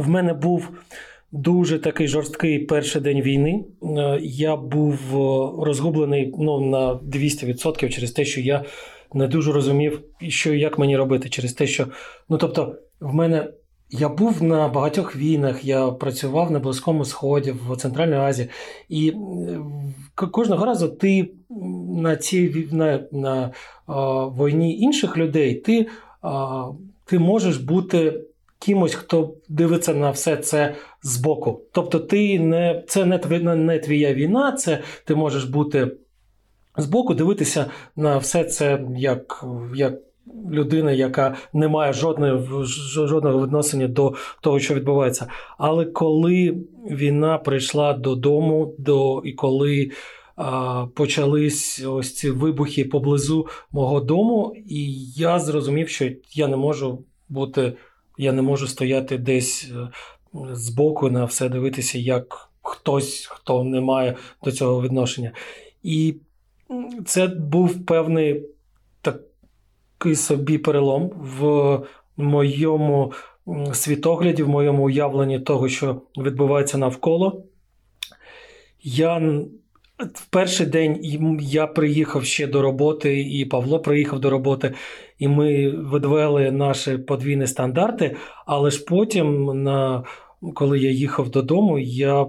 В мене був дуже такий жорсткий перший день війни. Е, я був розгублений ну, на 200% через те, що я не дуже розумів, що і як мені робити, через те, що ну тобто, в мене. Я був на багатьох війнах, я працював на Близькому Сході, в Центральній Азії, і кожного разу ти на цій на, на а, війні інших людей ти, а, ти можеш бути кимось, хто дивиться на все це збоку. Тобто, ти не це не, твоя, не твоя війна, це ти можеш бути збоку, дивитися на все це як. як людина, яка не має жодної, жодного відношення до того, що відбувається. Але коли війна прийшла додому, до, і коли а, почались ось ці вибухи поблизу мого дому, і я зрозумів, що я не можу бути, я не можу стояти десь е, збоку на все дивитися, як хтось, хто не має до цього відношення. І це був певний такий собі перелом в моєму світогляді, в моєму уявленні того, що відбувається навколо. Я в перший день я приїхав ще до роботи, і Павло приїхав до роботи, і ми видвели наші подвійні стандарти. Але ж потім, на, коли я їхав додому, я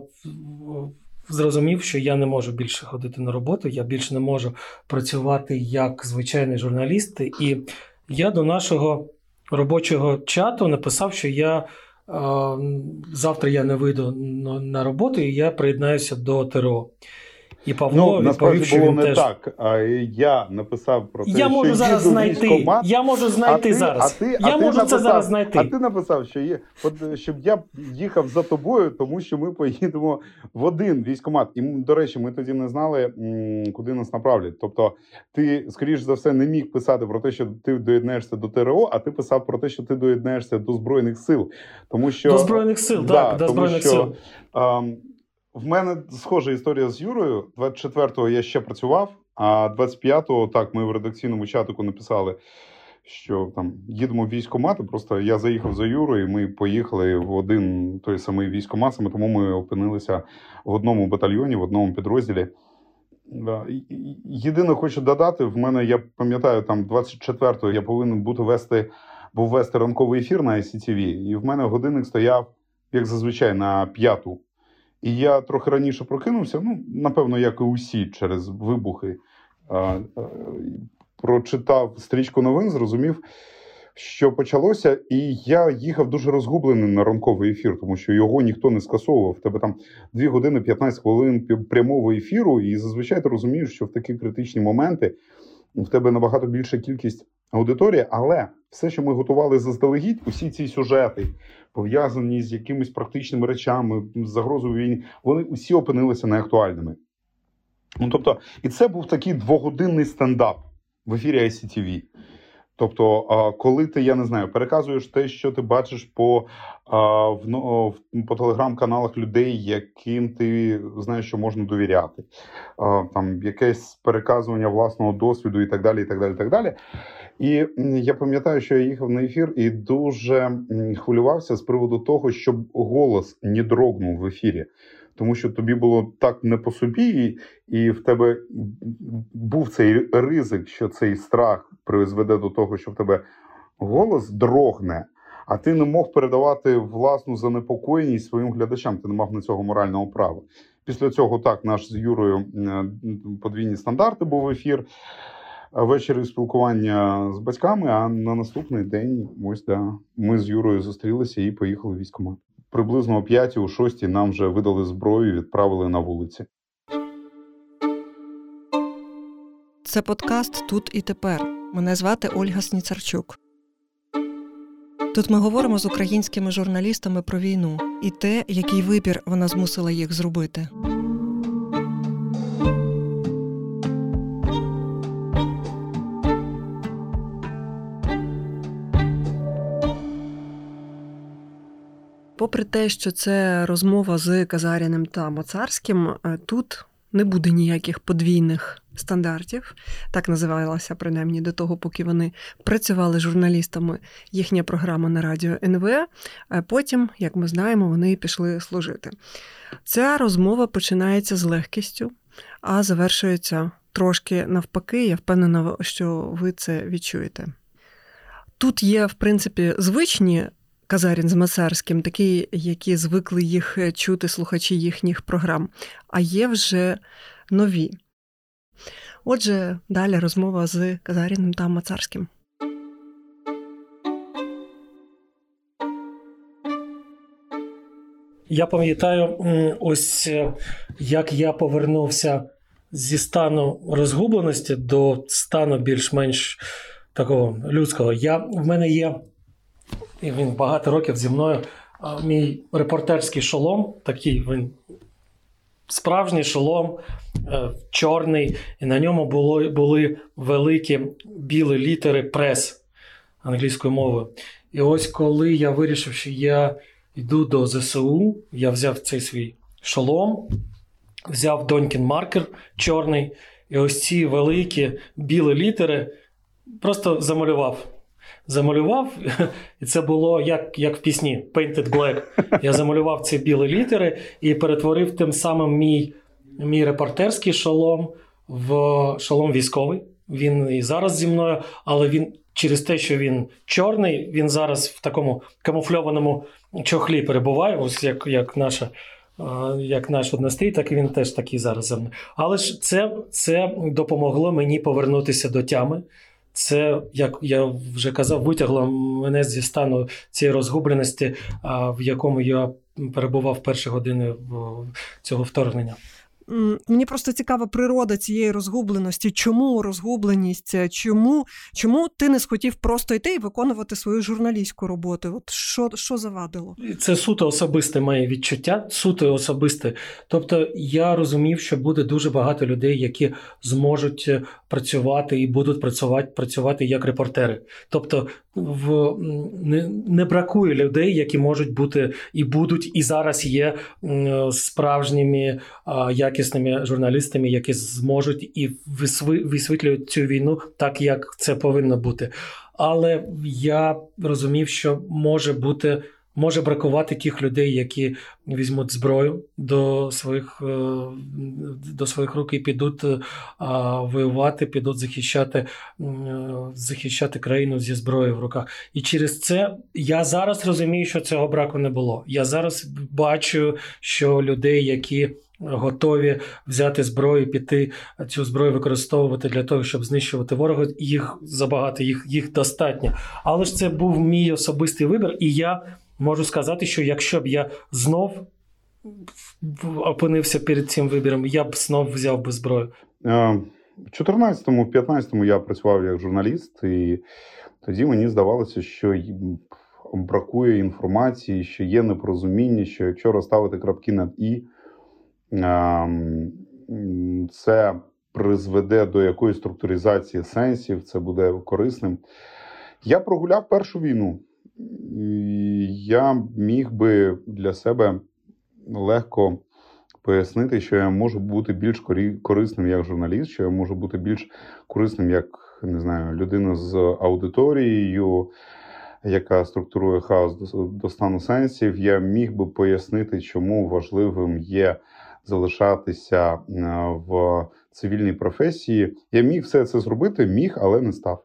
зрозумів, що я не можу більше ходити на роботу, я більше не можу працювати як звичайний журналіст. І я до нашого робочого чату написав, що я. Завтра я не вийду на роботу, і я приєднаюся до ТРО. І Павло ну, насправді було не теж... так. А я написав про те, я можу що зараз знайти. Військомат, я можу знайти а ти, зараз. А ти, я а можу написав, це зараз знайти. А ти написав, що є, щоб я їхав за тобою, тому що ми поїдемо в один військомат. І до речі, ми тоді не знали, куди нас направлять. Тобто, ти, скоріш за все, не міг писати про те, що ти доєднаєшся до ТРО, а ти писав про те, що ти доєднаєшся до збройних сил. Тому що до збройних сил, да, так, до збройних що, сил. В мене схожа історія з Юрою. 24-го я ще працював, а 25-го так ми в редакційному чатику написали, що там їдемо в військомат. Просто я заїхав за Юрою, і ми поїхали в один той самий військомат, саме тому ми опинилися в одному батальйоні, в одному підрозділі. Єдине, хочу додати, в мене я пам'ятаю, там 24-го я повинен бути вести, був вести ранковий ефір на ICTV, і в мене годинник стояв, як зазвичай, на п'яту. І я трохи раніше прокинувся. Ну, напевно, як і усі через вибухи. Прочитав стрічку новин, зрозумів, що почалося, і я їхав дуже розгублений на ранковий ефір, тому що його ніхто не скасовував. Тебе там 2 години 15 хвилин прямого ефіру, і зазвичай ти розумієш, що в такі критичні моменти в тебе набагато більша кількість аудиторії, але все, що ми готували заздалегідь, усі ці сюжети, пов'язані з якимись практичними речами, загрозою війни, вони усі опинилися неактуальними. Ну тобто, і це був такий двогодинний стендап в ефірі ICTV. Тобто, коли ти, я не знаю, переказуєш те, що ти бачиш по в, по телеграм-каналах людей, яким ти знаєш, що можна довіряти, там якесь переказування власного досвіду і так далі. І так далі, і так далі. І я пам'ятаю, що я їхав на ефір і дуже хвилювався з приводу того, щоб голос не дрогнув в ефірі. Тому що тобі було так не по собі, і в тебе був цей ризик, що цей страх призведе до того, що в тебе голос дрогне, а ти не мог передавати власну занепокоєність своїм глядачам. Ти не мав на цього морального права. Після цього так наш з Юрою подвійні стандарти був ефір ввечері спілкування з батьками. А на наступний день ось да, ми з Юрою зустрілися і поїхали в військкомат. Приблизно о 5 о 6 нам вже видали зброю, і відправили на вулиці. Це подкаст Тут і тепер. Мене звати Ольга Сніцарчук. Тут ми говоримо з українськими журналістами про війну і те, який вибір вона змусила їх зробити. Попри те, що це розмова з Казаряним та Моцарським, е, тут не буде ніяких подвійних стандартів. Так називалася принаймні до того, поки вони працювали журналістами їхня програма на радіо НВ. А потім, як ми знаємо, вони пішли служити. Ця розмова починається з легкістю, а завершується трошки навпаки. Я впевнена, що ви це відчуєте. Тут є, в принципі, звичні Казарін з Мацарським, такі, які звикли їх чути слухачі їхніх програм, а є вже нові. Отже, далі розмова з Казаріним та Мацарським. Я пам'ятаю, ось е, як я повернувся зі стану розгубленості до стану більш-менш такого людського. Я, В мене є, і він багато років зі мною, мій репортерський шолом, такий він справжній шолом, е, чорний, і на ньому було, були великі білі літери прес англійською мовою. І ось коли я вирішив, що я йду до ЗСУ, я взяв цей свій шолом, взяв Донькін маркер чорний, і ось ці великі білі літери просто замалював. Замалював, і це було як як в пісні Painted Black. Я замалював ці білі літери і перетворив тим самим мій мій репортерський шолом в шолом військовий. Він і зараз зі мною, але він через те, що він чорний, він зараз в такому камуфльованому чохлі перебуває, ось як як наша. Як наш однострій, так і він теж такий зараз за. Але ж це це допомогло мені повернутися до тями. Це, як я вже казав, витягло мене зі стану цієї розгубленості, в якому я перебував перші години цього вторгнення. Мені просто цікава природа цієї розгубленості. Чому розгубленість? Чому чому ти не схотів просто йти і виконувати свою журналістську роботу? От що що завадило? Це суто особисте моє відчуття, суто особисте. Тобто я розумів, що буде дуже багато людей, які зможуть е, працювати і будуть працювати працювати як репортери. Тобто, в не, не бракує людей, які можуть бути і будуть, і зараз є справжніми якісними журналістами, які зможуть і висвітлюють цю війну так, як це повинно бути. Але я розумів, що може бути. Може бракувати тих людей, які візьмуть зброю до своїх е, до своїх рук і підуть е, воювати, підуть захищати е, захищати країну зі зброєю в руках. І через це я зараз розумію, що цього браку не було. Я зараз бачу, що людей, які готові взяти зброю, піти цю зброю використовувати для того, щоб знищувати ворога. Їх забагато, їх їх достатньо. Але ж це був мій особистий вибір, і я можу сказати, що якщо б я знов опинився перед цим вибором, я б знов взяв би зброю. В 14-му, в 15-му я працював як журналіст, і тоді мені здавалося, що бракує інформації, що є непорозуміння, що якщо розставити крапки над і. Ем, це призведе до якоїсь структуризації сенсів, це буде корисним. Я прогуляв першу війну. Я міг би для себе легко пояснити, що я можу бути більш корисним як журналіст, що я можу бути більш корисним як не знаю, людина з аудиторією, яка структурує хаос до стану сенсів. Я міг би пояснити, чому важливим є залишатися е, в цивільній професії. Я міг все це зробити, міг, але не став.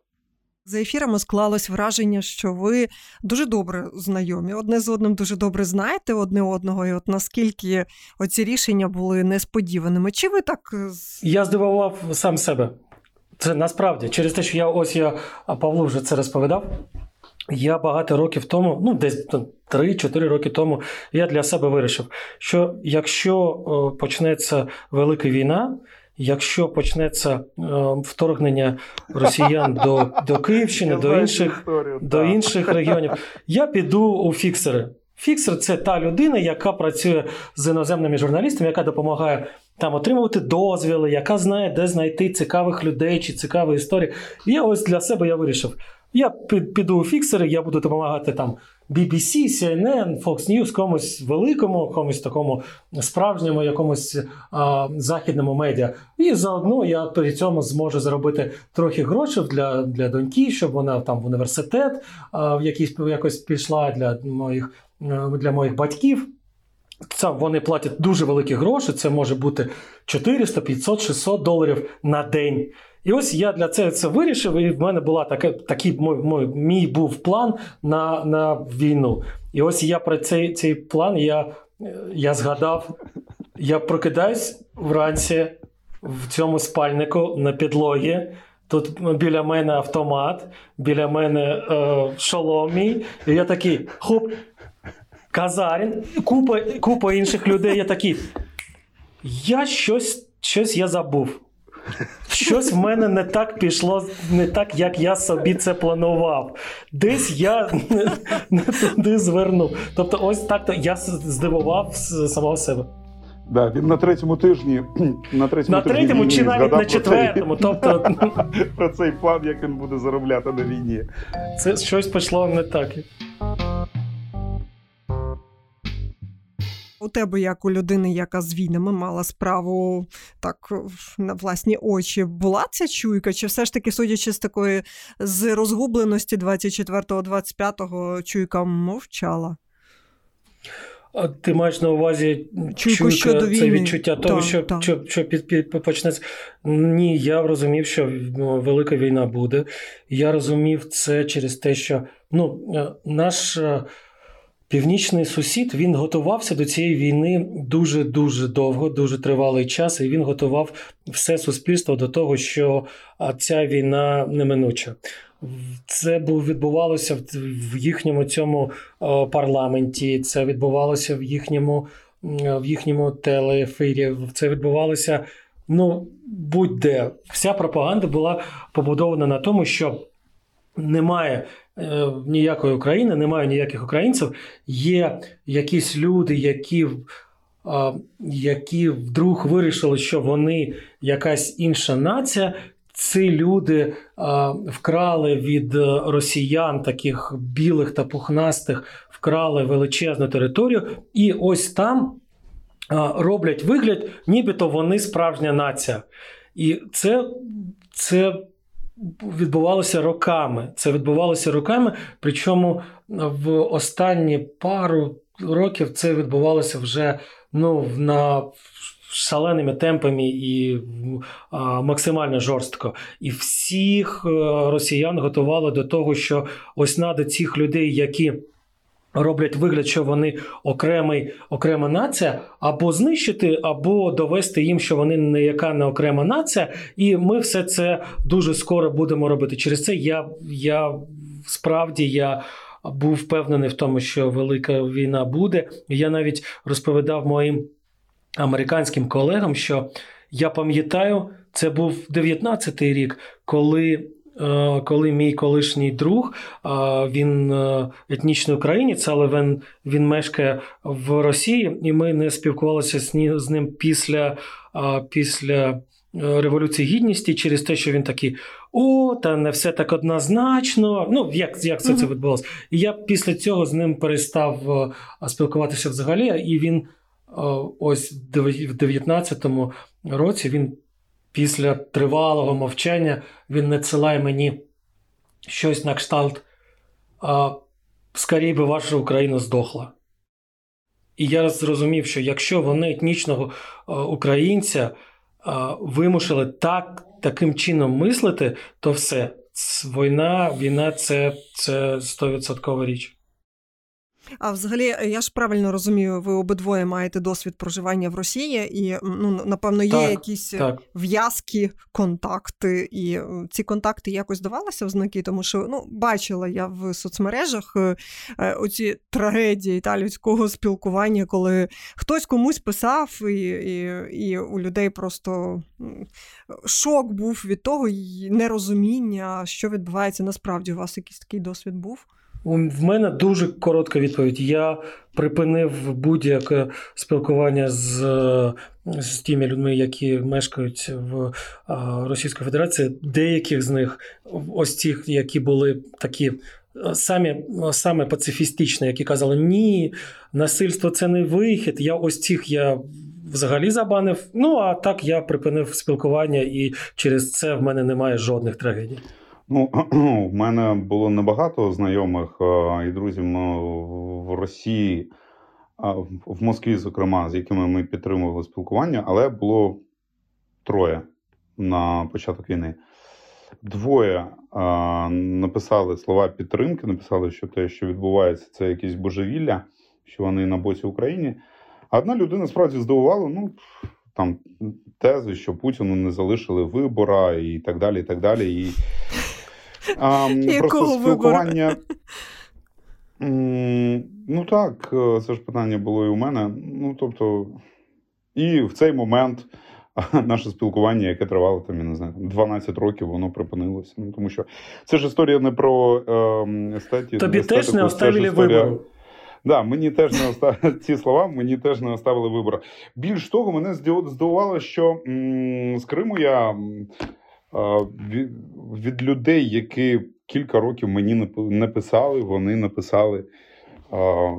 За ефірами склалось враження, що ви дуже добре знайомі, одне з одним дуже добре знаєте одне одного, і от наскільки оці рішення були несподіваними. Чи ви так е, я здивував сам себе? Це насправді через те, що я ось я Павло вже це розповідав. Я багато років тому, ну десь 3-4 роки тому, я для себе вирішив, що якщо почнеться велика війна, якщо почнеться вторгнення росіян до до Київщини, до інших до інших регіонів, я піду у фіксери. Фіксер це та людина, яка працює з іноземними журналістами, яка допомагає там отримувати дозвіли, яка знає, де знайти цікавих людей чи цікаві історії. І ось для себе я вирішив. Я піду у фіксери, я буду допомагати там BBC, CNN, Fox News, комусь великому, комусь такому справжньому, якомусь а, західному медіа. І заодно я при цьому зможу заробити трохи грошей для для доньки, щоб вона там в університет а, в якийсь якось пішла для моїх для моїх батьків. Це вони платять дуже великі гроші. Це може бути 400, 500, 600 доларів на день. І ось я для цього це вирішив, і в мене була така, такий мой, мой, мій був план на на війну. І ось я про цей цей план я, я згадав. Я прокидаюсь вранці в цьому спальнику на підлогі. Тут біля мене автомат, біля мене е, шолом мій. І я такий хоп, Казарін, купа купа інших людей. Я такий. Я щось щось я забув. Щось в мене не так пішло, не так, як я собі це планував. Десь я не, не туди звернув. Тобто, ось так то я здивував самого себе. Да, він на третьому тижні на третьому на третьому чи навіть на четвертому. Про цей, тобто про цей план, як він буде заробляти на війні. Це щось пішло не так. У тебе, як у людини, яка з війнами мала справу так на власні очі, була ця чуйка? Чи все ж таки, судячи з такої з розгубленості 24-25, чуйка мовчала? А Ти маєш на увазі чуйку щодо це війни. відчуття того, що так. що, що під, під, почнеться? Ні, я розумів, що ну, велика війна буде. Я розумів це через те, що ну, наш. Північний сусід він готувався до цієї війни дуже дуже довго, дуже тривалий час, і він готував все суспільство до того, що ця війна неминуча. Це відбувалося в їхньому цьому парламенті. Це відбувалося в їхньому в їхньому телеефірі. Це відбувалося. Ну будь-де вся пропаганда була побудована на тому, що немає ніякої України, немає ніяких українців. Є якісь люди, які е, які вдруг вирішили, що вони якась інша нація. Ці люди е, вкрали від росіян, таких білих та пухнастих, вкрали величезну територію, і ось там роблять вигляд, нібито вони справжня нація. І це, це відбувалося роками. Це відбувалося роками, причому в останні пару років це відбувалося вже ну, на шаленими темпами і а, максимально жорстко. І всіх е, росіян готували до того, що ось надо цих людей, які роблять вигляд, що вони окремий, окрема нація, або знищити, або довести їм, що вони не яка не окрема нація, і ми все це дуже скоро будемо робити. Через це я, я справді я. Був впевнений в тому, що велика війна буде. Я навіть розповідав моїм американським колегам, що я пам'ятаю, це був 19-й рік, коли коли мій колишній друг, він е, етнічний українець, але він він мешкає в Росії, і ми не спілкувалися з ним після після е, Революції Гідності через те, що він такий: о, та не все так однозначно. Ну, як як це, це відбулося? І я після цього з ним перестав спілкуватися взагалі, і він ось в 19-му році він після тривалого мовчання він надсилає мені щось на кшталт. А, Скорій би ваша Україна здохла. І я зрозумів, що якщо вони етнічного українця вимушили так, таким чином мислити, то все. Війна, війна це це 100% річ. А взагалі, е, я ж правильно розумію, ви обидвоє маєте досвід проживання в Росії, і ну напевно є так, якісь е, так. в'язки, контакти, і е, ці контакти якось давалися в знаки, тому що ну бачила я в соцмережах оці трагедії та людського спілкування, коли хтось комусь писав, і, і, і у людей просто шок був від того і нерозуміння, що відбувається насправді. У вас якийсь такий досвід був? В мене дуже коротка відповідь. Я припинив будь-яке спілкування з з тими людьми, які мешкають в Російській Федерації. Деяких з них, ось тих, які були такі самі саме пацифістичні, які казали, ні, насильство це не вихід. Я ось цих я взагалі забанив. Ну а так я припинив спілкування, і через це в мене немає жодних трагедій. Ну, в мене було небагато знайомих і друзів в Росії, в Москві, зокрема, з якими ми підтримували спілкування, але було троє на початок війни. Двоє написали слова підтримки, написали, що те, що відбувається, це якесь божевілля, що вони на боці України. Одна людина справді здивувала, ну там тези, що Путіну не залишили вибора і так далі. і так далі. І, а, Просто спілкування. Ну так, це ж питання було і у мене. Ну, тобто, і в цей момент наше спілкування, яке тривало там, я не знаю, 12 років, воно припинилося. Ну, Тому що це ж історія не про е, естеті. Тобі теж не оставили історія... вибору. Да, мені теж не оставили ці слова, мені теж не оставили вибору. Більш того, мене здивувало, що м, з Криму я від, людей, які кілька років мені не писали, вони написали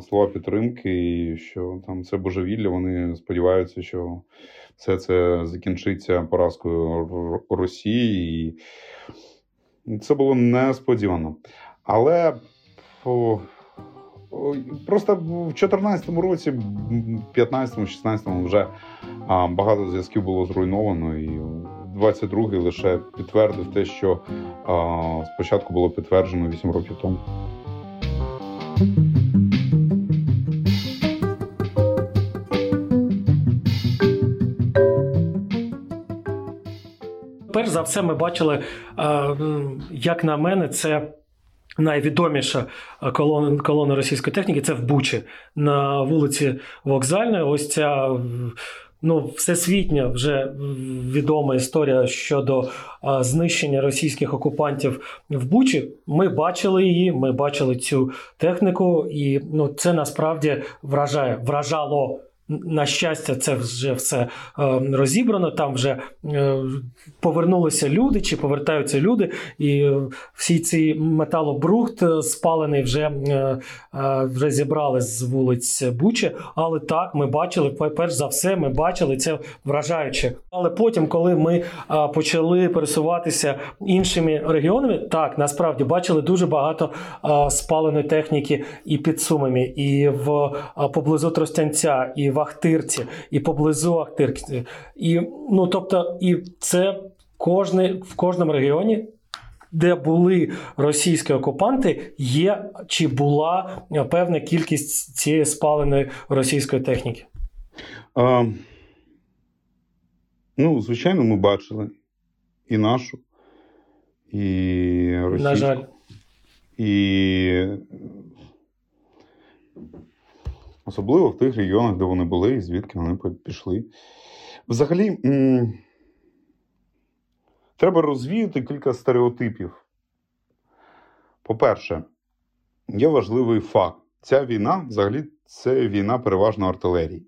слова підтримки, і що там це божевілля. Вони сподіваються, що все це закінчиться поразкою Росії. І це було несподівано. Але просто в 2014 році, 15-16 вже багато зв'язків було зруйновано, і 22-й лише підтвердив те, що а, спочатку було підтверджено 8 років тому. перш за все, ми бачили, як на мене, це. Найвідоміша колона колона російської техніки це в Бучі на вулиці Вокзальної. Ось ця ну, всесвітня вже відома історія щодо а, знищення російських окупантів в Бучі. Ми бачили її, ми бачили цю техніку, і ну, це насправді вражає, вражало на щастя, це вже все е, розібрано. Там вже е, повернулися люди чи повертаються люди, і всі ці металобрухт спалений вже е, вже зібрали з вулиць Бучі. Але так ми бачили, перш за все, ми бачили це вражаюче. Але потім, коли ми почали пересуватися іншими регіонами, так насправді бачили дуже багато спаленої техніки і під Сумами, і в поблизу Тростянця, і в Ахтирці, і поблизу Ахтирці. І, ну, тобто, і це кожне, в кожному регіоні. Де були російські окупанти, є чи була певна кількість цієї спаленої російської техніки? А, Ну, звичайно, ми бачили і нашу, і російську. На жаль. І Особливо в тих регіонах, де вони були, і звідки вони пішли. Взагалі, м- треба розвіяти кілька стереотипів. По-перше, є важливий факт: ця війна взагалі це війна переважно артилерії.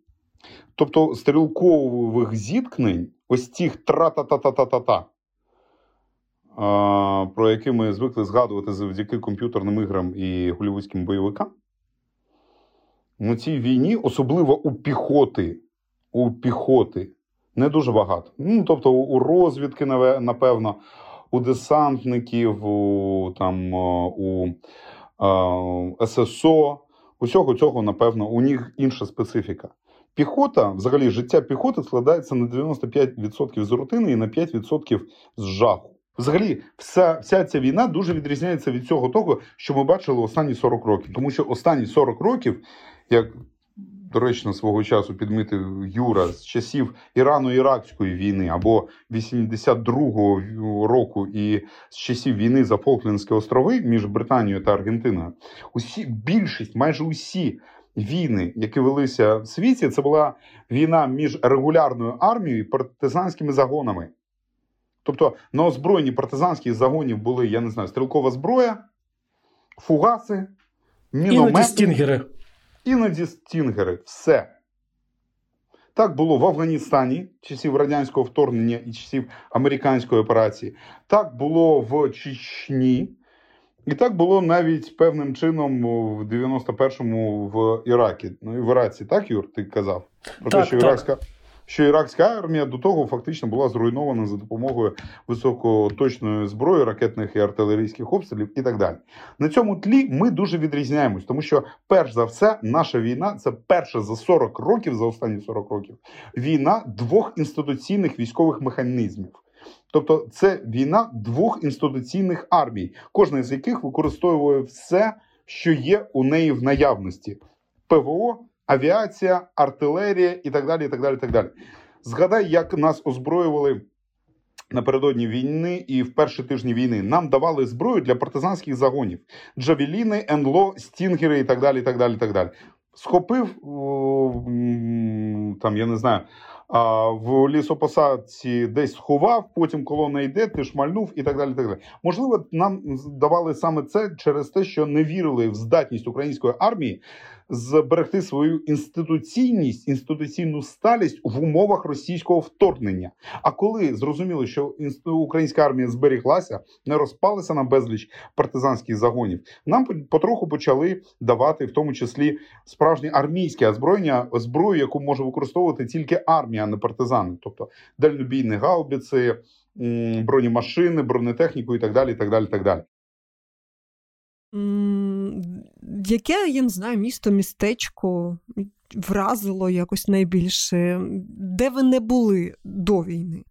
Тобто стрілкових зіткнень, ось цих тра-та-та-та-та-та-та, про які ми звикли згадувати завдяки комп'ютерним іграм і голівудським бойовикам на цій війні, особливо у піхоти, у піхоти, не дуже багато. Ну, Тобто, у розвідки, напевно, у десантників, у там, у а, ССО. Усього цього, напевно, у них інша специфіка. Піхота, взагалі, життя піхоти складається на 95% з рутини і на 5% з жаху. Взагалі, вся вся ця війна дуже відрізняється від цього того, що ми бачили останні 40 років. Тому що останні 40 років як доречно свого часу підмітив Юра з часів Ірано-Іракської війни або 82-го року і з часів війни за Фолклендські острови між Британією та Аргентиною, усі більшість, майже усі війни, які велися в світі, це була війна між регулярною армією і партизанськими загонами. Тобто на озброєнні партизанських загонів були, я не знаю, стрілкова зброя, фугаси Іноді стінгери. Іноді стінгери. Все. Так було в Афганістані часів радянського вторгнення і часів американської операції. Так було в Чечні. І так було навіть певним чином в 91-му в Іракі. Ну і в Іраці, так, Юр, ти казав? Про Так, те, що так. іракська, що іракська армія до того фактично була зруйнована за допомогою високоточної зброї, ракетних і артилерійських обстрілів і так далі. На цьому тлі ми дуже відрізняємось, тому що, перш за все, наша війна це перша за 40 років, за останні 40 років, війна двох інституційних військових механізмів. Тобто, це війна двох інституційних армій, кожна з яких використовує все, що є у неї в наявності: ПВО, авіація, артилерія і так далі. і так далі, і так далі. Згадай, як нас озброювали напередодні війни і в перші тижні війни. Нам давали зброю для партизанських загонів: джавеліни, енло, стінгери і так далі. і так далі, і так далі. Схопив там, я не знаю. А в лісопосадці десь сховав, потім колона йде, ти шмальнув і так далі. так далі. Можливо, нам давали саме це через те, що не вірили в здатність української армії зберегти свою інституційність, інституційну сталість в умовах російського вторгнення. А коли зрозуміли, що українська армія зберіглася, не розпалася на безліч партизанських загонів, нам по- потроху почали давати, в тому числі, справжнє армійське озброєння, зброю, яку може використовувати тільки армія, а не партизани, тобто дальнобійні гаубиці, бронемашини, бронетехніку і так далі. і так далі, і так далі. Яке, я не знаю, місто, містечко вразило якось найбільше, де ви не були до війни?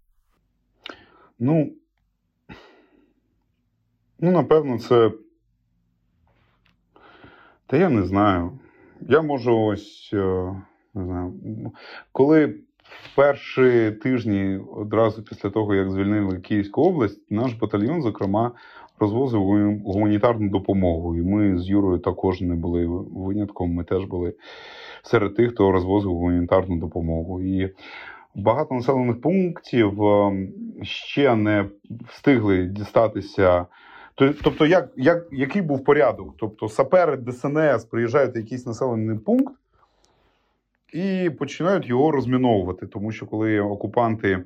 Ну, ну, напевно, це. Та я не знаю. Я можу ось. е, Не знаю. Коли перші тижні, одразу після того, як звільнили Київську область, наш батальйон, зокрема, розвозив гуманітарну допомогу. І ми з Юрою також не були винятком. Ми теж були серед тих, хто розвозив гуманітарну допомогу. І багато населених пунктів е, ще не встигли дістатися. Тобто, як, як, який був порядок? Тобто, сапери ДСНС приїжджають в якийсь населений пункт і починають його розміновувати. Тому що коли окупанти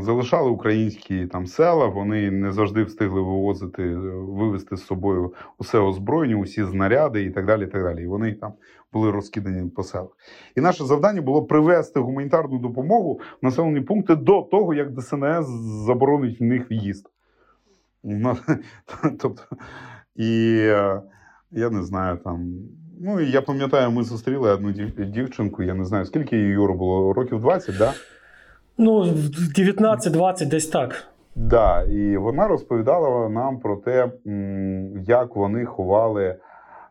залишали українські там села, вони не завжди встигли вивозити, е, вивезти з собою усе озброєння, усі знаряди і так далі. І так далі. І вони там були розкидані по селах. І наше завдання було привезти гуманітарну допомогу в населені пункти до того, як ДСНС заборонить в них в'їзд. Тобто, і е, я не знаю там. Ну, і я пам'ятаю, ми зустріли одну дівчинку, я не знаю, скільки їй Юру було, років 20, да? Ну, 19-20, десь так. Да, і вона розповідала нам про те, як вони ховали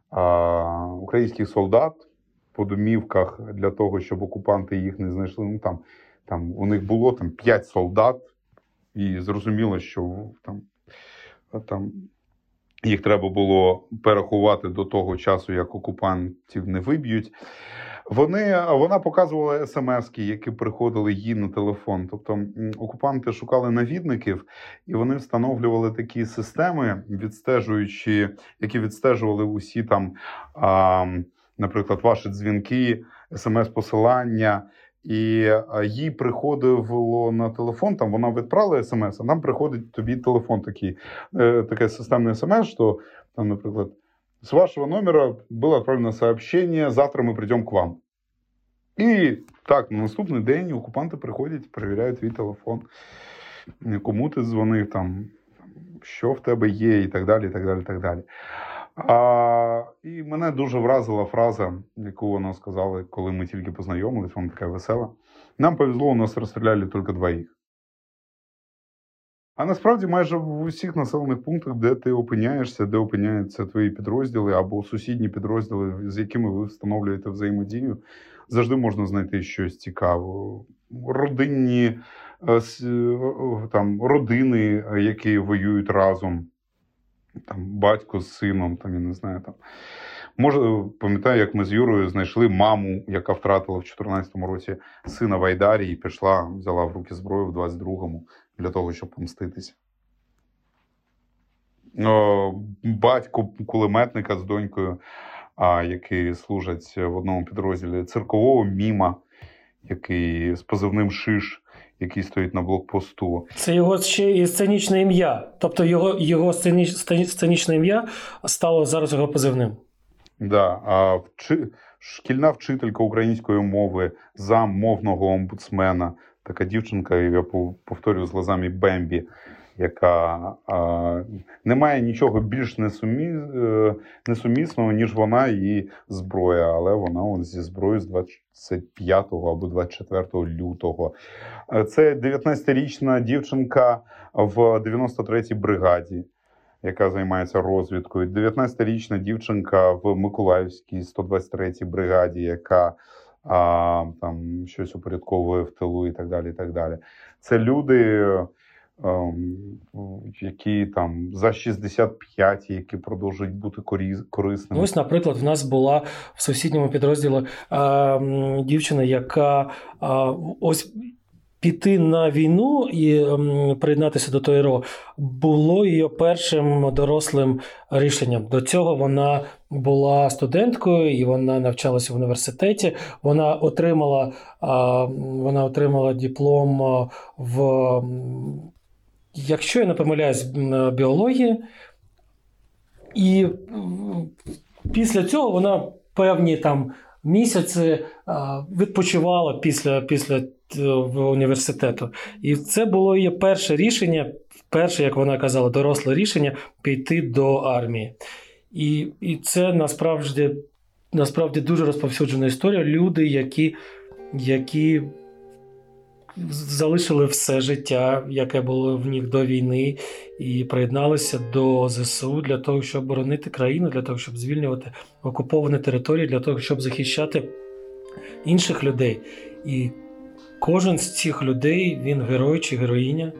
а, українських солдат по домівках для того, щоб окупанти їх не знайшли. Ну там, там у них було там 5 солдат, і зрозуміло, що там, там їх треба було переховати до того часу, як окупантів не виб'ють. Вони, вона показувала смски, які приходили їй на телефон. Тобто окупанти шукали навідників, і вони встановлювали такі системи, відстежуючи, які відстежували усі там, а, наприклад, ваші дзвінки, смс-посилання. І їй приходило на телефон, там вона відправила смс, а нам приходить тобі телефон такий, е, таке системне смс, що там, наприклад, с вашего номера было отправлено сообщение, завтра мы придем к вам. І так, на наступний день окупанти приходять, перевіряють твій телефон, кому ти дзвонив, там, що в тебе є, і так далі. і так далі, і так далі. А, і мене дуже вразила фраза, яку вона сказала, коли ми тільки познайомились, вона така весела. Нам повезло, у нас розстріляли тільки двоїх. А насправді майже в усіх населених пунктах, де ти опиняєшся, де опиняються твої підрозділи або сусідні підрозділи, з якими ви встановлюєте взаємодію, завжди можна знайти щось цікаве. Родинні е, е, там, родини, е, які воюють разом, там, батько з сином, там, я не знаю. Там. Може, пам'ятаю, як ми з Юрою знайшли маму, яка втратила в 2014 році сина в Айдарі і пішла, взяла в руки зброю в 22-му для того, щоб помститися. батько кулеметника з донькою, а, які служать в одному підрозділі, циркового міма, який з позивним Шиш, який стоїть на блокпосту. Це його ще і сценічне ім'я. Тобто його, його сценіч, сцені- сценічне ім'я стало зараз його позивним. Да, а вчи... шкільна вчителька української мови, зам мовного омбудсмена, така дівчинка, я пов- повторюю з глазами Бембі, яка а, не має нічого більш несумі... е, несумісного, ніж вона і зброя. Але вона от зі зброєю з 25 або 24 лютого. Е, Це 19-річна дівчинка в 93-й бригаді яка займається розвідкою. 19-річна дівчинка в Миколаївській 123-й бригаді, яка а, там щось упорядковує в тилу і так далі. І так далі. Це люди, які там за 65, які продовжують бути корисними. Ось, наприклад, в нас була в сусідньому підрозділі е, дівчина, яка е, ось піти на війну і приєднатися до ТРО було її першим дорослим рішенням. До цього вона була студенткою і вона навчалася в університеті. Вона отримала, вона отримала диплом в, якщо я не помиляюсь, біології. І після цього вона певні там місяці відпочивала після, після в університету. І це було її перше рішення, перше, як вона казала, доросле рішення піти до армії. І, і це насправді, насправді дуже розповсюджена історія. Люди, які, які залишили все життя, яке було в них до війни, і приєдналися до ЗСУ для того, щоб боронити країну, для того, щоб звільнювати окуповані території, для того, щоб захищати інших людей. І кожен з цих людей він герой чи героїня,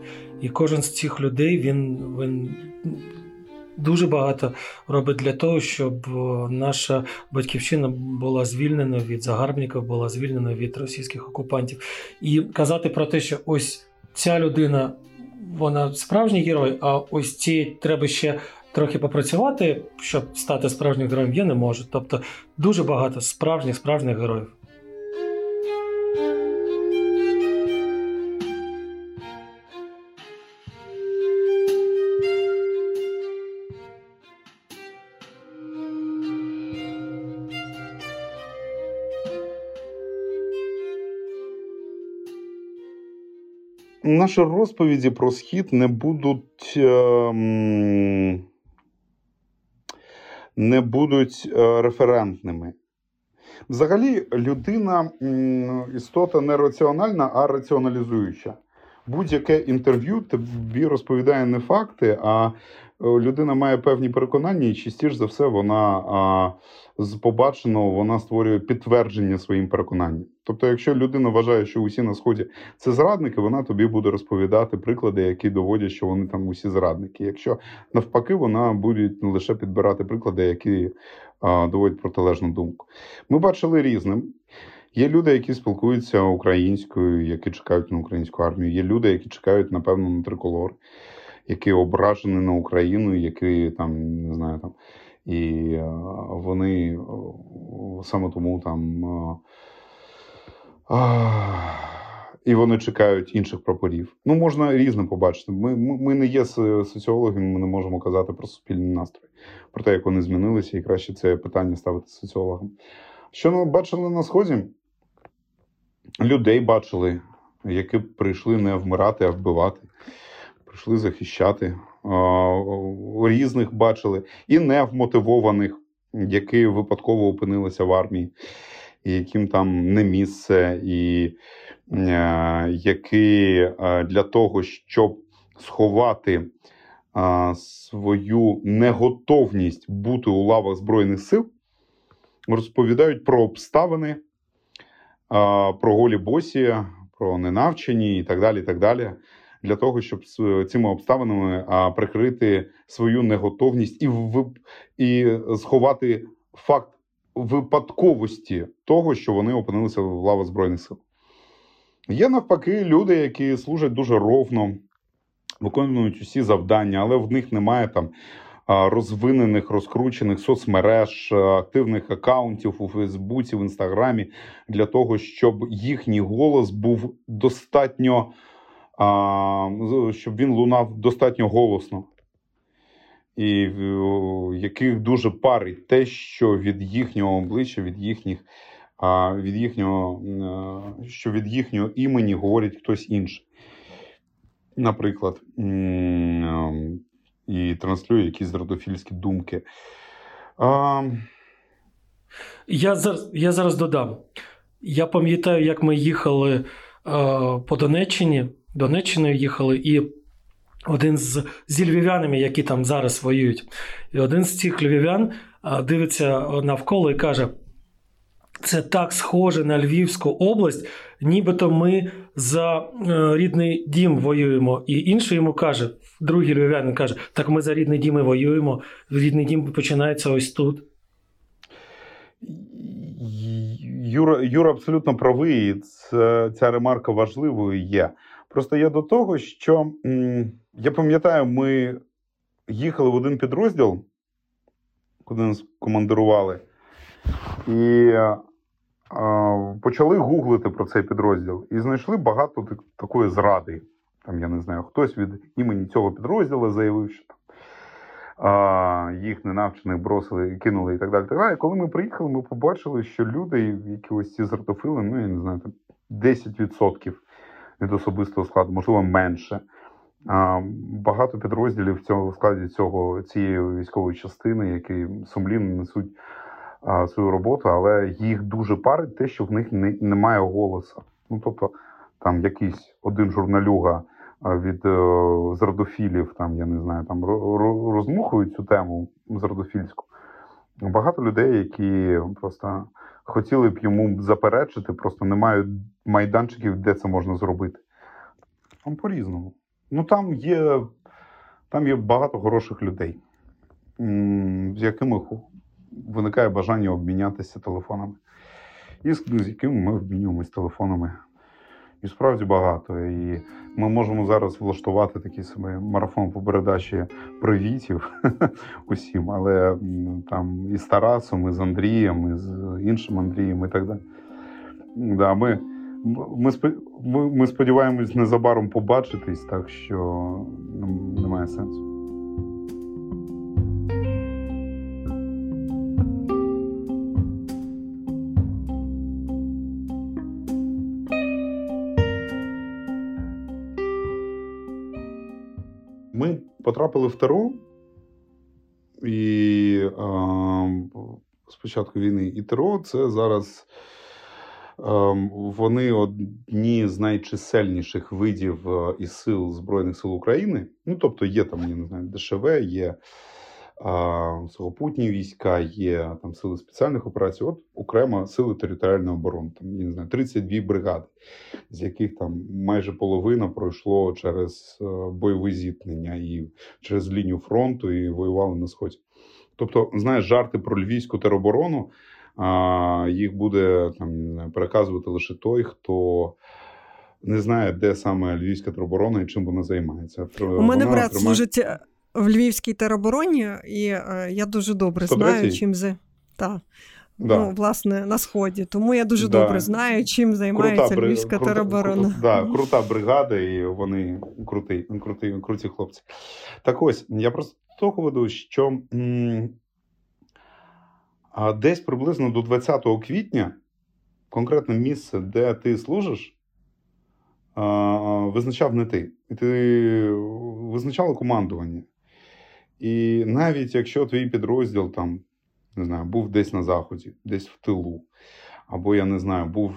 і кожен з цих людей він, він дуже багато робить для того, щоб наша батьківщина була звільнена від загарбників, була звільнена від російських окупантів. І казати про те, що ось ця людина, вона справжній герой, а ось ці треба ще. Трохи попрацювати, щоб стати справжнім героєм, я не можу. Тобто дуже багато справжніх справжніх героїв. Наші розповіді про схід не будуть. ем, не будуть е, референтними. Взагалі, людина істота не раціональна, а раціоналізуюча. Будь-яке інтерв'ю тобі розповідає не факти, а е, людина має певні переконання, і частіше за все вона а, з побаченого вона створює підтвердження своїм переконанням. Тобто, якщо людина вважає, що усі на сході це зрадники, вона тобі буде розповідати приклади, які доводять, що вони там усі зрадники. Якщо навпаки, вона буде лише підбирати приклади, які а, доводять протилежну думку. Ми бачили різним. Є люди, які спілкуються українською, які чекають на українську армію. Є люди, які чекають, напевно, на триколор, які ображені на Україну, які там не знаю там. І а, вони саме тому там. а, і вони чекають інших прапорів. Ну, можна різним побачити. Ми, ми, ми не є соціологами, ми не можемо казати про суспільний настрій, про те, як вони змінилися, і краще це питання ставити соціологам. Що ми бачили на сході? Людей бачили, які прийшли не вмирати, а вбивати, прийшли захищати. Різних бачили і невмотивованих, які випадково опинилися в армії, і яким там не місце, і е, які е, для того, щоб сховати е, свою неготовність бути у лавах Збройних сил, розповідають про обставини, про голі босі, про ненавчені і так далі. і так далі. Для того, щоб цими обставинами прикрити свою неготовність і, і сховати факт випадковості того, що вони опинилися в лавах Збройних сил. Є навпаки люди, які служать дуже ровно, виконують усі завдання, але в них немає там розвинених, розкручених соцмереж, активних акаунтів у Фейсбуці, в Інстаграмі для того, щоб їхній голос був достатньо, щоб він лунав достатньо голосно. І яких дуже парить те, що від їхнього обличчя, від їхніх, від їхнього, е, що від їхнього імені говорить хтось інший. Наприклад, ем, і транслює якісь зрадофільські думки. А, Я зараз, я зараз додам. Я пам'ятаю, як ми їхали е, по Донеччині, Донеччиною їхали, і один з, зі львів'янами, які там зараз воюють, і один з цих львів'ян дивиться навколо і каже: це так схоже на Львівську область, нібито ми за е, рідний дім воюємо. І інший йому каже, другий львів'янин каже: так ми за рідний дім і воюємо. Рідний дім починається ось тут. Юра, Юра абсолютно правий. Це, ця ремарка важливою є. Просто я до того, що я пам'ятаю, ми їхали в один підрозділ, куди нас командирували, і почали гуглити про цей підрозділ. І знайшли багато такої зради. Там, я не знаю, хтось від імені цього підрозділу заявив, що там а, їх ненавчених бросили, кинули і так далі. Так далі. Коли ми приїхали, ми побачили, що люди, які ось ці зартофили, ну я не знаю, там 10% від особистого складу, можливо, менше. Багато підрозділів в цьому в складі цього цієї військової частини, які сумлінно несуть а, свою роботу, але їх дуже парить те, що в них не, немає голосу. Ну тобто, там якийсь один журналюга від е, зрадофілів, там я не знаю, там ро- ро- розмухують цю тему зрадофільську. Багато людей, які просто хотіли б йому заперечити, просто не мають майданчиків, де це можна зробити. Там по-різному. Ну там є, там є багато хороших людей, з якими виникає бажання обмінятися телефонами. І з, якими ми обмінюємося телефонами. І справді багато. І ми можемо зараз влаштувати такий собі марафон по передачі привітів усім, але там і з Тарасом, і з Андрієм, і з іншим Андрієм, і так далі. Да, ми, ми, сподіваємось незабаром побачитись, так що немає сенсу. Ми потрапили в ТРО, і е, з початку війни і ТРО це зараз вони одні з найчисельніших видів е, із сил Збройних сил України. Ну, тобто, є там, я не знаю, ДШВ, є е, сухопутні війська, є там сили спеціальних операцій, от окремо сили територіальної оборони, там, я не знаю, 32 бригади з яких там майже половина пройшло через е, бойові зіткнення і через лінію фронту і воювали на сході. Тобто, знаєш, жарти про львівську тероборону, а, їх буде там переказувати лише той, хто не знає, де саме львівська тероборона і чим вона займається. У мене брат служить е, в Львівській теробороні, і е, я дуже добре 103-й? знаю, чим за. Та. Да. Ну, власне, на сході. Тому я дуже Да. добре знаю, чим займається бри- Львівська крута- тероборона. крута- да, крута бригада, і вони круті, круті, круті хлопці. Так ось, я просто того веду, що м, а десь приблизно до 20 квітня конкретне місце, де ти служиш, визначав не ти. І ти визначало командування. І навіть якщо твій підрозділ там, не знаю, був десь на заході, десь в тилу, або я не знаю, був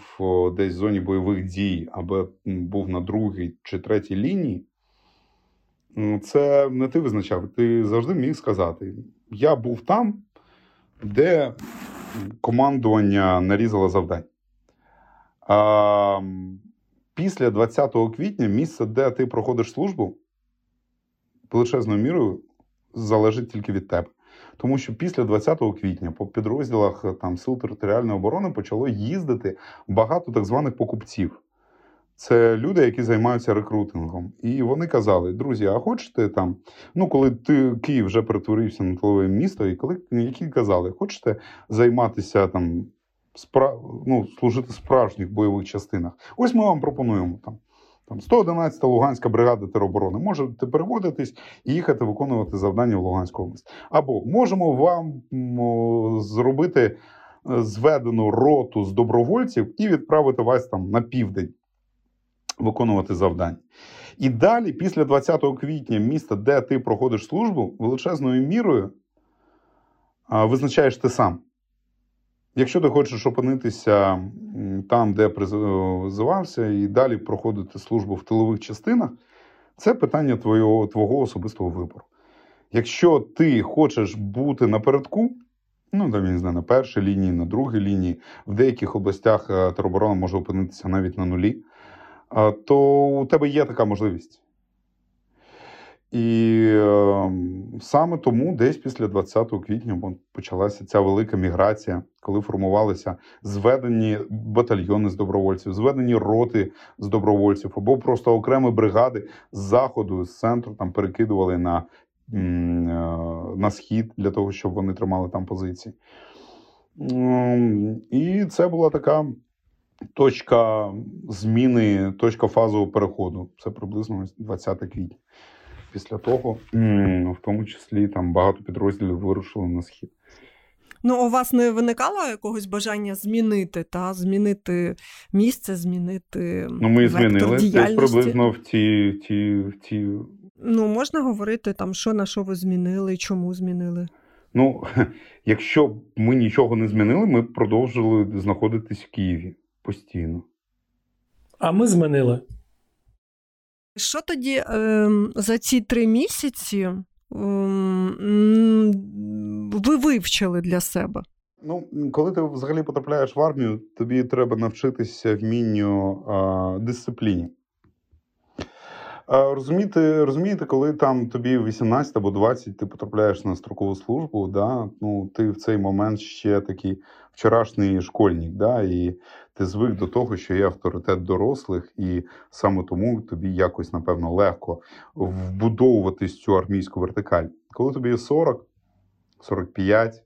десь в зоні бойових дій, або був на другій чи третій лінії, це не ти визначав. Ти завжди міг сказати: я був там, де командування нарізало завдань. Після 20 квітня місце, де ти проходиш службу, величезною мірою залежить тільки від тебе. Тому що після 20 квітня по підрозділах там, Сил територіальної оборони почало їздити багато так званих покупців. Це люди, які займаються рекрутингом. І вони казали: друзі, а хочете там, ну коли ти Київ вже перетворився на тилове місто, і коли які казали, хочете займатися там спра... ну, служити в справжніх бойових частинах? Ось ми вам пропонуємо там. Там 111 Луганська бригада тероборони. Можете переводитись і їхати виконувати завдання в Луганську область. Або можемо вам зробити е, зведену роту з добровольців і відправити вас там на південь виконувати завдання. І далі, після 20 квітня, міста, де ти проходиш службу, величезною мірою визначаєш ти сам. Якщо ти хочеш опинитися там, де призивався, і далі проходити службу в тилових частинах, це питання твого, твого особистого вибору. Якщо ти хочеш бути напередку, ну там я не знаю, на першій лінії, на другій лінії, в деяких областях е, тероборона може опинитися навіть на нулі, то у тебе є така можливість. І е, саме тому десь після 20 квітня почалася ця велика міграція, коли формувалися зведені батальйони з добровольців, зведені роти з добровольців, або просто окремі бригади з заходу, з центру там перекидували на, е, на схід для того, щоб вони тримали там позиції. М, І це була така точка зміни, точка фазового переходу. Це приблизно 20 квітня. Після того, в тому числі, там багато підрозділів вирушили на схід. Ну, у вас не виникало якогось бажання змінити, та змінити місце, змінити Ну, ми вектор змінили десь приблизно в ті, ті, в ті. Ну, можна говорити там, що на що ви змінили, чому змінили? Ну, якщо б ми нічого не змінили, ми б продовжили знаходитись в Києві постійно. А ми змінили. Що тоді ем, за ці три місяці м, ви вивчили для себе? Ну, коли ти взагалі потрапляєш в армію, тобі треба навчитися вмінню а, дисципліні. А, розумієте, розумієте, коли там тобі 18 або 20, ти потрапляєш на строкову службу, да, ну, ти в цей момент ще такий вчорашній школьник, да, і ти звик до того, що є авторитет дорослих, і саме тому тобі якось, напевно, легко вбудовуватись цю армійську вертикаль. Коли тобі є 40, 45,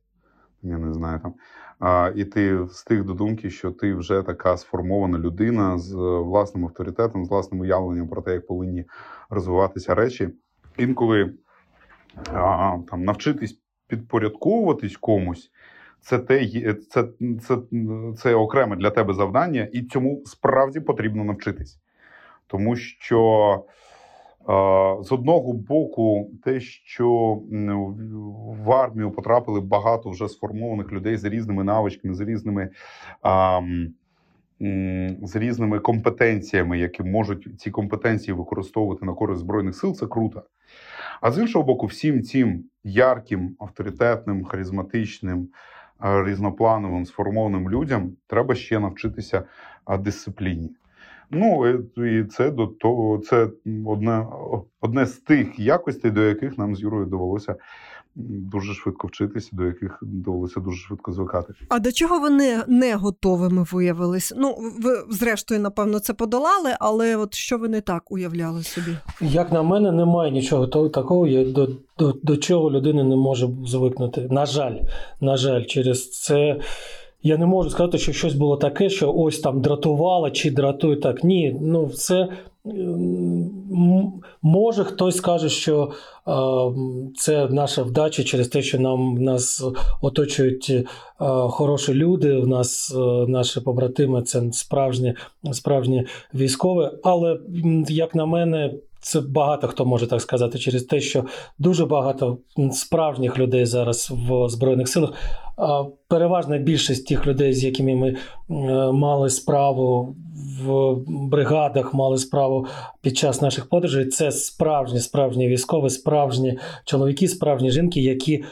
я не знаю там. А, і ти встиг до думки, що ти вже така сформована людина з власним авторитетом, з власним уявленням про те, як повинні розвиватися речі. Інколи а, там навчитись підпорядковуватись комусь. Це те, є- це, це, це окреме для тебе завдання, і цьому справді потрібно навчитись. Тому що е, з одного боку, те, що в- армію потрапили багато вже сформованих людей з різними навичками, з різними, з різними компетенціями, які можуть ці компетенції використовувати на користь збройних сил, це круто. А з іншого боку, всім цим ярким, авторитетним, харизматичним, е, різноплановим, сформованим людям треба ще навчитися дисципліні. Ну, е, і це до того, це одне, одне з тих якостей, до яких нам з Юрою довелося дуже швидко вчитися, до яких довелося дуже швидко звикати. А до чого ви не, готовими виявились? Ну, ви, зрештою, напевно, це подолали, але от що ви не так уявляли собі? Як на мене, немає нічого того- такого, я- до, до, до чого людина не може звикнути. На жаль, на жаль, через це. Я не можу сказати, що щось було таке, що ось там дратувало чи дратує так. Ні, ну це може хтось скаже, що е, це наша вдача через те, що нам нас оточують е, хороші люди. В нас е, наші побратими це справжні, справжні військові. Але як на мене, це багато хто може так сказати через те, що дуже багато справжніх людей зараз в збройних силах. Переважна більшість тих людей, з якими ми мали справу в бригадах, мали справу під час наших подорожей, це справжні, справжні військові, справжні чоловіки, справжні жінки, які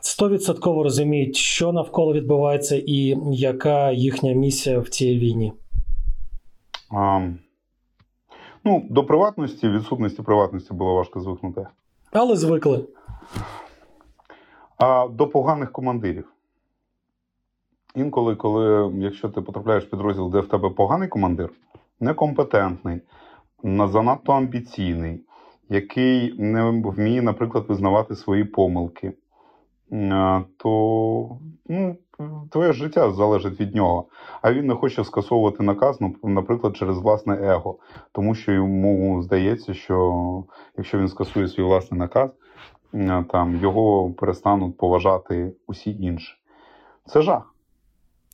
стовідсотково розуміють, що навколо відбувається, і яка їхня місія в цій війні. А, ну, до приватності, відсутності приватності було важко звикнути. Але звикли. А до поганих командирів. Інколи, коли, якщо ти потрапляєш в підрозділ, де в тебе поганий командир, некомпетентний, занадто амбіційний, який не вміє, наприклад, визнавати свої помилки, то ну, твоє життя залежить від нього. А він не хоче скасовувати наказ, ну, наприклад, через власне его. Тому що йому здається, що якщо він скасує свій власний наказ, там його перестануть поважати усі інші. Це жах.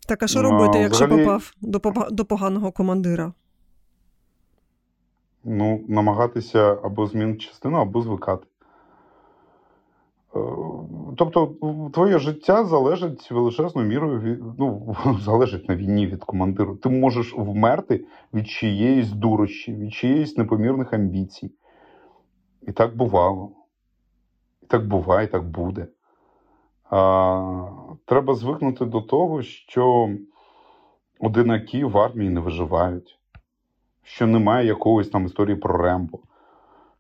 Так, а що робити, якщо Взагалі... попав до до поганого командира? Ну, намагатися або змінити частину, або звикати. Е, тобто, твоє життя залежить величезною мірою від, ну, залежить на війні від командиру. Ти можеш вмерти від чиєїсь дурощі, від чиєїсь непомірних амбіцій. І так бувало. І так буває, і так буде. Треба звикнути до того, що одинаки в армії не виживають, що немає якоїсь там історії про Рембо,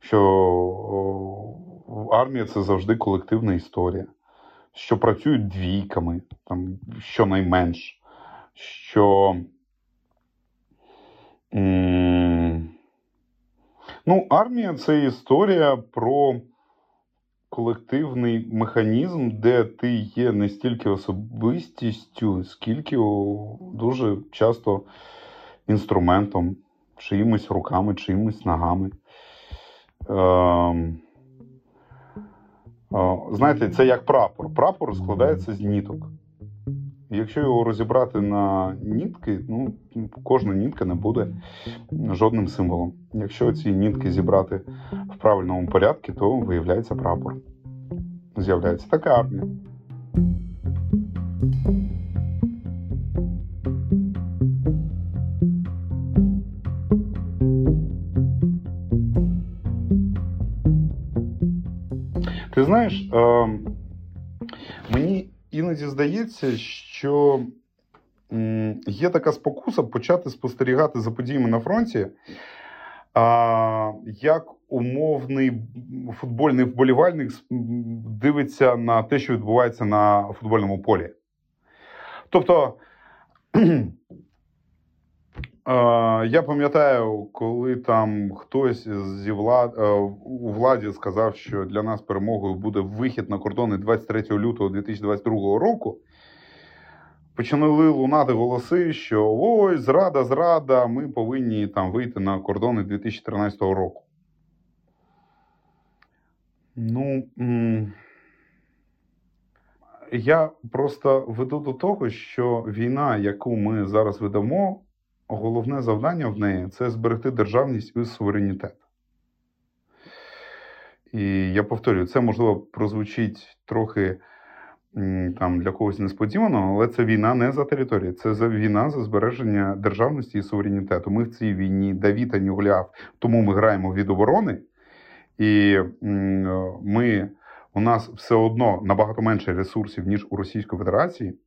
що армія це завжди колективна історія, що працюють двійками, там, щонайменш, що. Ну, армія це історія про колективний механізм, де ти є не стільки особистістю, скільки дуже часто інструментом, чиїмось руками, чиїмось ногами. Е, Знаєте, це як прапор. Прапор складається з ніток. Якщо його розібрати на нітки, ну кожна нітка не буде жодним символом. Якщо ці нітки зібрати в правильному порядку, то виявляється прапор. З'являється така армія. Ти знаєш, е, мені іноді здається, що є така спокуса почати спостерігати за подіями на фронті, як умовний футбольний вболівальник дивиться на те, що відбувається на футбольному полі. Тобто. Я пам'ятаю, коли там хтось зі влад е, у владі сказав, що для нас перемогою буде вихід на кордони 23 лютого 2022 року. Почали лунати голоси, що ой, зрада, зрада, ми повинні там вийти на кордони 2013 року. Ну я просто веду до того, що війна, яку ми зараз ведемо, головне завдання в неї це зберегти державність і суверенітет. І я повторюю, це можливо прозвучить трохи там для когось несподівано, але це війна не за територію, це війна за збереження державності і суверенітету. Ми в цій війні Давід, а не Гуляв, тому ми граємо від оборони, і ми, у нас все одно набагато менше ресурсів, ніж у Російської Федерації,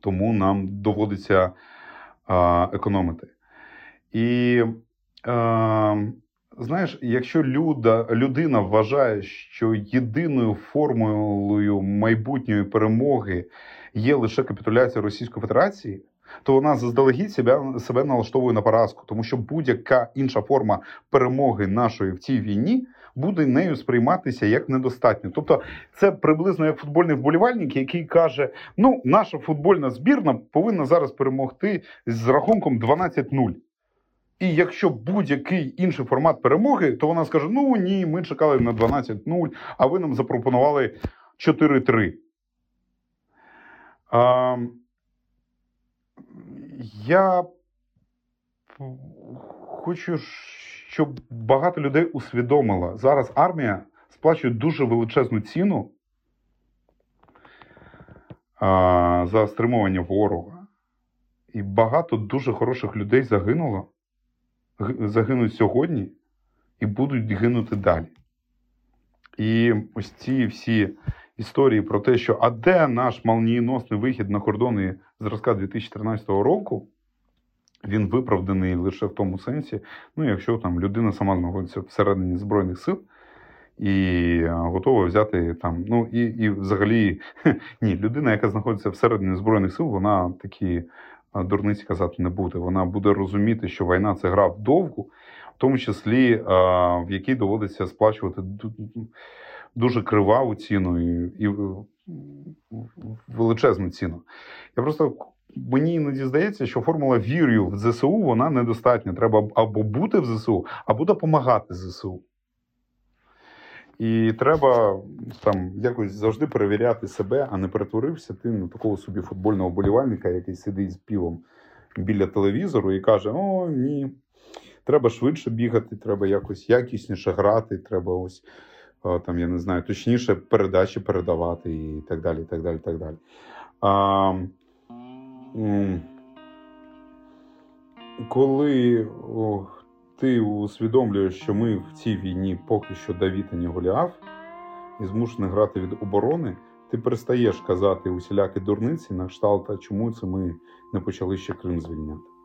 тому нам доводиться економити. І е, знаєш, якщо люда, людина вважає, що єдиною формулою майбутньої перемоги є лише капітуляція Російської Федерації, то вона заздалегідь себе, себе налаштовує на поразку, тому що будь-яка інша форма перемоги нашої в цій війні буде нею сприйматися як недостатньо. Тобто, це приблизно як футбольний вболівальник, який каже: ну, наша футбольна збірна повинна зараз перемогти з рахунком 12-0. І якщо будь-який інший формат перемоги, то вона скаже: ну ні, ми чекали на 12-0, а ви нам запропонували 4-3. А, Я хочу щоб багато людей усвідомило, зараз армія сплачує дуже величезну ціну а, за стримування ворога. І багато дуже хороших людей загинуло, загинуть сьогодні і будуть гинути далі. І ось ці всі історії про те, що а де наш молнієносний вихід на кордони зразка 2013 року, він виправданий лише в тому сенсі, ну, якщо там людина сама знаходиться всередині Збройних сил і готова взяти там. Ну і і взагалі ні, людина, яка знаходиться всередині Збройних сил, вона такі дурниці казати не буде. Вона буде розуміти, що війна це гра вдовгу, в тому числі в якій доводиться сплачувати дуже криваву ціну і, і величезну ціну. Я просто мені іноді здається, що формула вірю в ЗСУ вона недостатня. Треба або бути в ЗСУ, або допомагати ЗСУ. І треба там якось завжди перевіряти себе, а не перетворився ти на такого собі футбольного болівальника, який сидить з півом біля телевізору і каже: О, ні, треба швидше бігати, треба якось якісніше грати, треба ось там, я не знаю, точніше передачі передавати і так далі. так далі, так далі. М, коли ти усвідомлюєш, що ми в цій війні поки що Давід, не Голіаф, і змушений грати від оборони, ти перестаєш казати усілякі дурниці на кшталт, а чому це ми не почали ще Крим звільняти.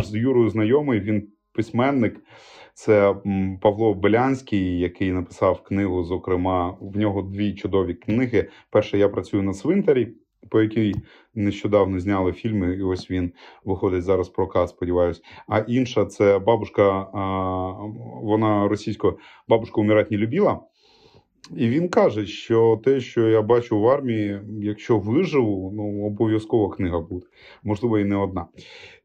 Наш з Юрою знайомий, він письменник. Це Павло Белянський, який написав книгу. Зокрема, в нього дві чудові книги. Перша я працюю на цвинтарі, по якій нещодавно зняли фільми, і ось він виходить зараз в прокат, сподіваюсь. А інша це бабушка, вона російською бабушка умирать не любила. І він каже, що те, що я бачу в армії, якщо виживу, ну обов'язково книга буде, можливо, і не одна.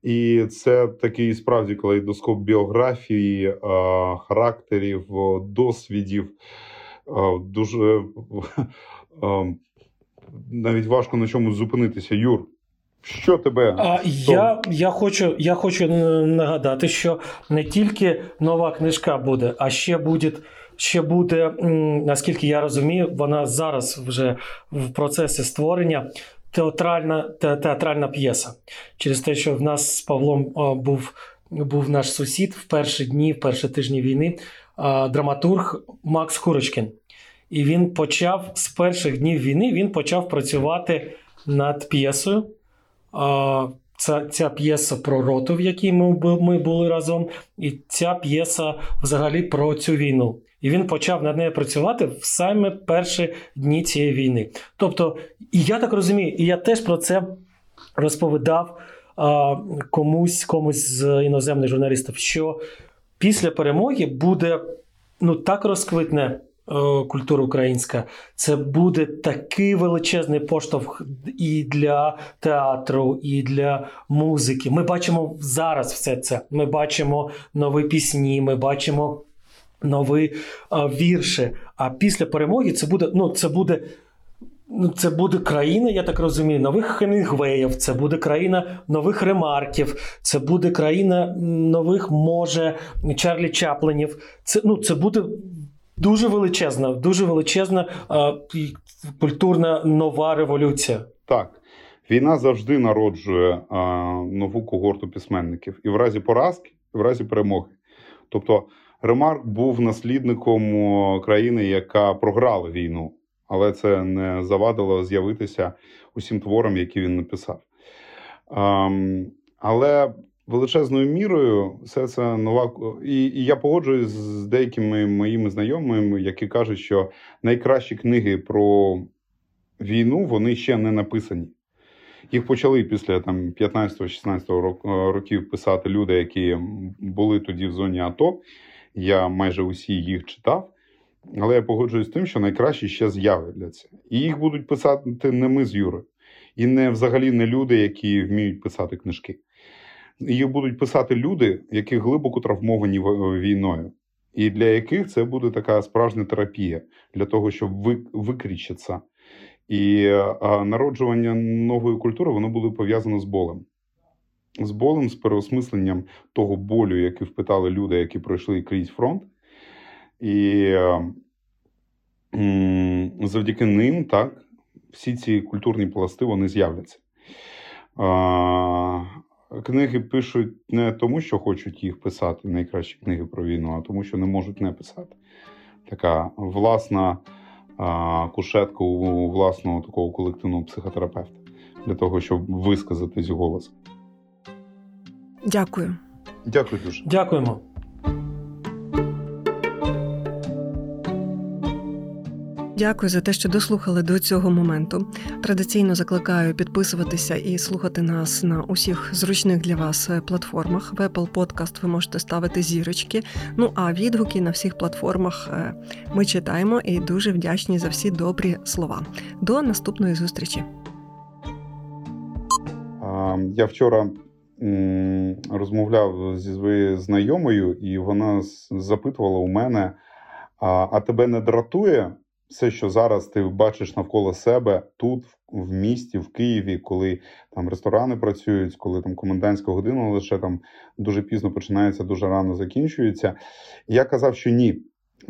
І це такий справді калейдоскоп біографії, характерів, досвідів. Дуже навіть важко на чомусь зупинитися. Юр, що тебе? А я, я, хочу, я хочу нагадати, що не тільки нова книжка буде, а ще буде. Ще буде, наскільки я розумію, вона зараз вже в процесі створення театральна, те- театральна п'єса. Через те, що в нас з Павлом а, був, був наш сусід в перші дні, в перші тижні війни, а, драматург Макс Курочкін. І він почав з перших днів війни він почав працювати над п'єсою. Ця, ця п'єса про роту, в якій ми, ми були разом, і ця п'єса взагалі про цю війну. І він почав над нею працювати в саме перші дні цієї війни. Тобто, і я так розумію, і я теж про це розповідав а, комусь, комусь з іноземних журналістів, що після перемоги буде ну так розквитне культура українська. Це буде такий величезний поштовх і для театру, і для музики. Ми бачимо зараз все це. Ми бачимо нові пісні, ми бачимо нові а, вірші. А після перемоги це буде, ну, це буде. Ну, це буде країна, я так розумію, нових Хемінгвеїв, це буде країна нових ремарків, це буде країна нових, може, Чарлі Чаплинів. Це, ну, це буде дуже величезна, дуже величезна а, культурна нова революція. Так, війна завжди народжує а, нову когорту письменників і в разі поразки, і в разі перемоги. Тобто, Ремарк був наслідником країни, яка програла війну, але це не завадило з'явитися усім творам, які він написав. Ам, але величезною мірою все це нова. І, і я погоджуюсь з деякими моїми знайомими, які кажуть, що найкращі книги про війну вони ще не написані. Їх почали після там 15-16 е, років писати люди, які були тоді в зоні АТО. Я майже усі їх читав. Але я погоджуюсь з тим, що найкраще ще з'являться. І їх будуть писати не ми з Юрою. І не взагалі не люди, які вміють писати книжки. Їх будуть писати люди, які глибоко травмовані війною, і для яких це буде така справжня терапія для того, щоб ви, викрічитися. І народжування нової культури воно буде пов'язано з болем. З болем, з переосмисленням того болю, який впитали люди, які пройшли крізь фронт. І е, завдяки ним, так, всі ці культурні пласти вони з'являться. Книги пишуть не тому, що хочуть їх писати, найкращі книги про війну, а тому, що не можуть не писати. така власна а, кушетка у власного такого колективного психотерапевта для того, щоб висказатись голос. Дякую. Дякую дуже. Дякуємо. Дякую за те, що дослухали до цього моменту. Традиційно закликаю підписуватися і слухати нас на усіх зручних для вас е, платформах. В Apple Podcast ви можете ставити зірочки. Ну а відгуки на всіх платформах е, ми читаємо і дуже вдячні за всі добрі слова. До наступної зустрічі. Я вчора розмовляв зі своєю знайомою, і вона запитувала у мене: а, а тебе не дратує все, що зараз ти бачиш навколо себе тут, в- місті, в Києві, коли там ресторани працюють, коли там комендантська година лише там дуже пізно починається, дуже рано закінчується. Я казав, що ні,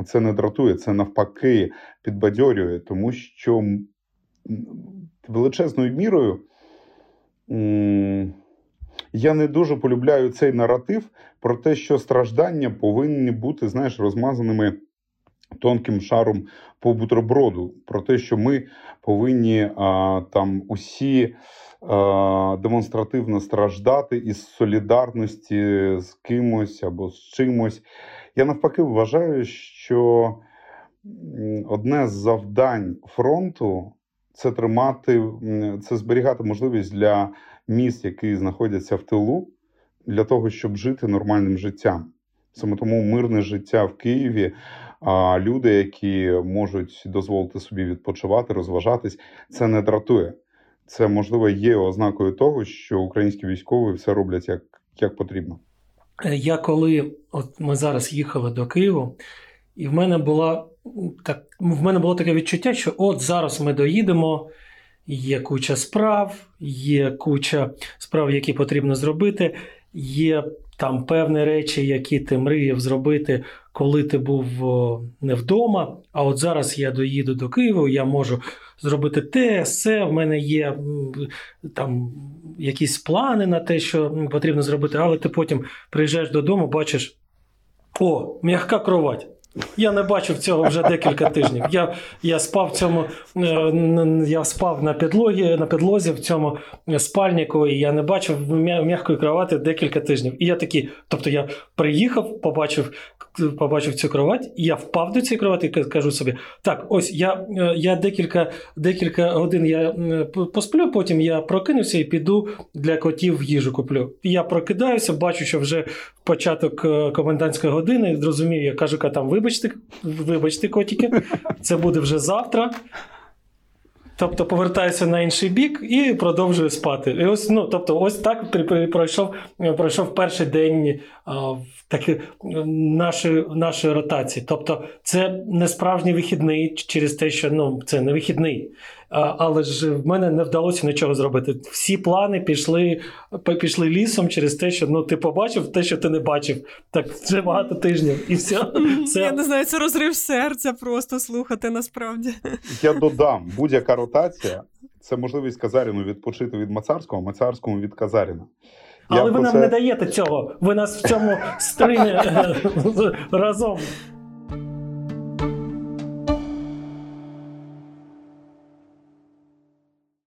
це не дратує, це навпаки підбадьорює, тому що величезною мірою. Я не дуже полюбляю цей наратив про те, що страждання повинні бути, знаєш, розмазаними тонким шаром по бутерброду. Про те, що ми повинні а, там усі а, демонстративно страждати із солідарності з кимось або з чимось. Я навпаки вважаю, що одне з завдань фронту це тримати, це зберігати можливість для міст, які знаходяться в тилу, для того, щоб жити нормальним життям. Саме тому мирне життя в Києві, а люди, які можуть дозволити собі відпочивати, розважатись, це не дратує. Це можливо є ознакою того, що українські військові все роблять як, як потрібно. Е, Я коли от ми зараз їхали до Києву, і в мене була так, в мене було таке відчуття, що от зараз ми доїдемо, є куча справ, є куча справ, які потрібно зробити, є там певні речі, які ти мріяв зробити, коли ти був не вдома. А от зараз я доїду до Києва, я можу зробити те, все. В мене є там якісь плани на те, що потрібно зробити, але ти потім приїжджаєш додому, бачиш: о, м'яка кровать. Я не бачив цього вже декілька тижнів. Я, я спав цьому, е, я спав на підлогі, на підлозі в цьому спальнику, і я не бачив м'якої кровати декілька тижнів. І я такий, тобто я приїхав, побачив, побачив цю кровать, і я впав до цієї кровати і кажу собі: так, ось я, е, я декілька, декілька годин я посплю, потім я прокинуся і піду для котів їжу куплю. Я прокидаюся, бачу, що вже початок е, комендантської години. Зрозумів, я кажу, «Ка, там вибачте, вибачте, котики, це буде вже завтра. Тобто повертаюся на інший бік і продовжую спати. І ось, ну, тобто, ось так пройшов, е, пройшов перший день а, в таки, е, нашої, нашої ротації. Тобто, це не справжній вихідний через те, що ну, це не вихідний. А, але ж в мене не вдалося нічого зробити. Всі плани пішли, пішли лісом через те, що ну, ти побачив те, що ти не бачив. Так вже багато тижнів. І все. Це- Я не знаю, це розрив серця просто слухати насправді. Я додам, будь-яка ротація це можливість Казаріну відпочити від Мацарського, Мацарському від Казаріна. Я Але ви нам це- не даєте цього. Ви нас в цьому стримі е, разом